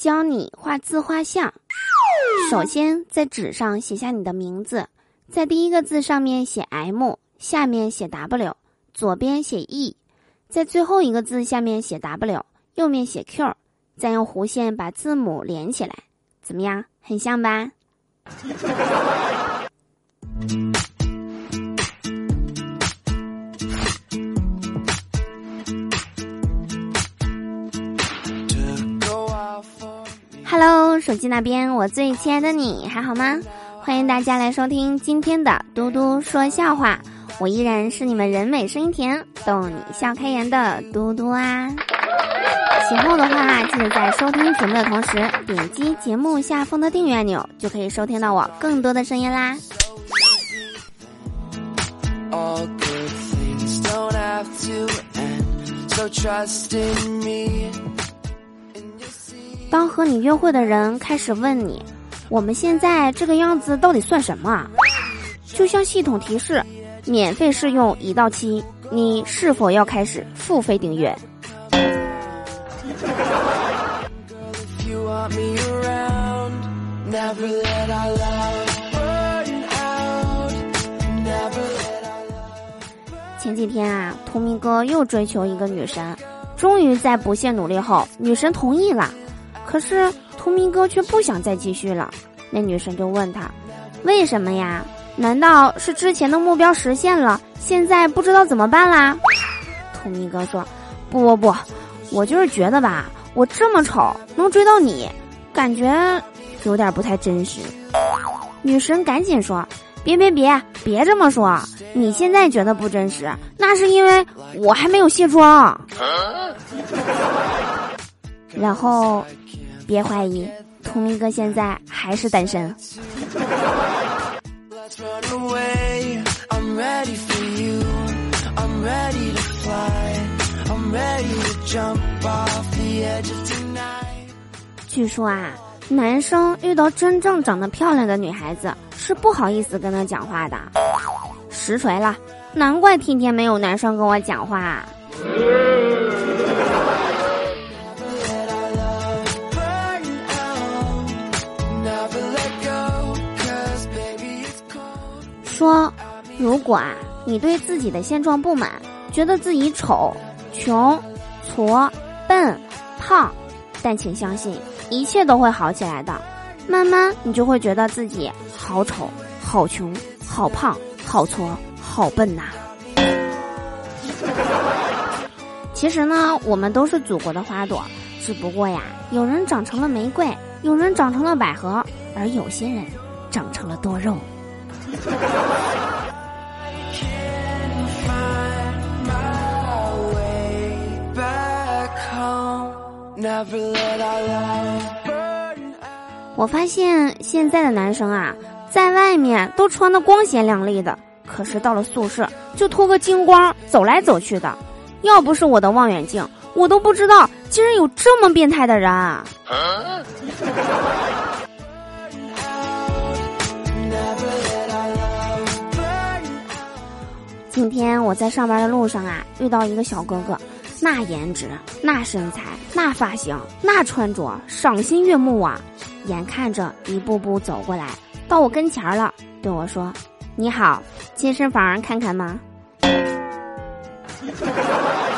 教你画自画像。首先在纸上写下你的名字，在第一个字上面写 M，下面写 W，左边写 E，在最后一个字下面写 W，右面写 Q，再用弧线把字母连起来，怎么样？很像吧？Hello，手机那边，我最亲爱的你还好吗？欢迎大家来收听今天的嘟嘟说笑话，我依然是你们人美声音甜、逗你笑开颜的嘟嘟啊！喜欢我的话，记得在收听节目的同时点击节目下方的订阅按钮，就可以收听到我更多的声音啦。当和你约会的人开始问你，我们现在这个样子到底算什么？就像系统提示，免费试用已到期，你是否要开始付费订阅？前几天啊，图明哥又追求一个女神，终于在不懈努力后，女神同意了。可是图明哥却不想再继续了，那女神就问他：“为什么呀？难道是之前的目标实现了，现在不知道怎么办啦？”图明哥说：“不不不，我就是觉得吧，我这么丑能追到你，感觉有点不太真实。”女神赶紧说：“别别别，别这么说，你现在觉得不真实，那是因为我还没有卸妆。”然后。别怀疑，图明哥现在还是单身。据说啊，男生遇到真正长得漂亮的女孩子是不好意思跟她讲话的。实锤了，难怪天天没有男生跟我讲话。说，如果啊，你对自己的现状不满，觉得自己丑、穷、矬、笨、胖，但请相信，一切都会好起来的。慢慢，你就会觉得自己好丑、好穷、好胖、好矬、好笨呐。其实呢，我们都是祖国的花朵，只不过呀，有人长成了玫瑰，有人长成了百合，而有些人长成了多肉。我发现现在的男生啊，在外面都穿的光鲜亮丽的，可是到了宿舍就脱个精光走来走去的。要不是我的望远镜，我都不知道竟然有这么变态的人啊。今天我在上班的路上啊，遇到一个小哥哥，那颜值、那身材、那发型、那穿着，赏心悦目啊！眼看着一步步走过来，到我跟前了，对我说：“你好，健身房看看吗？”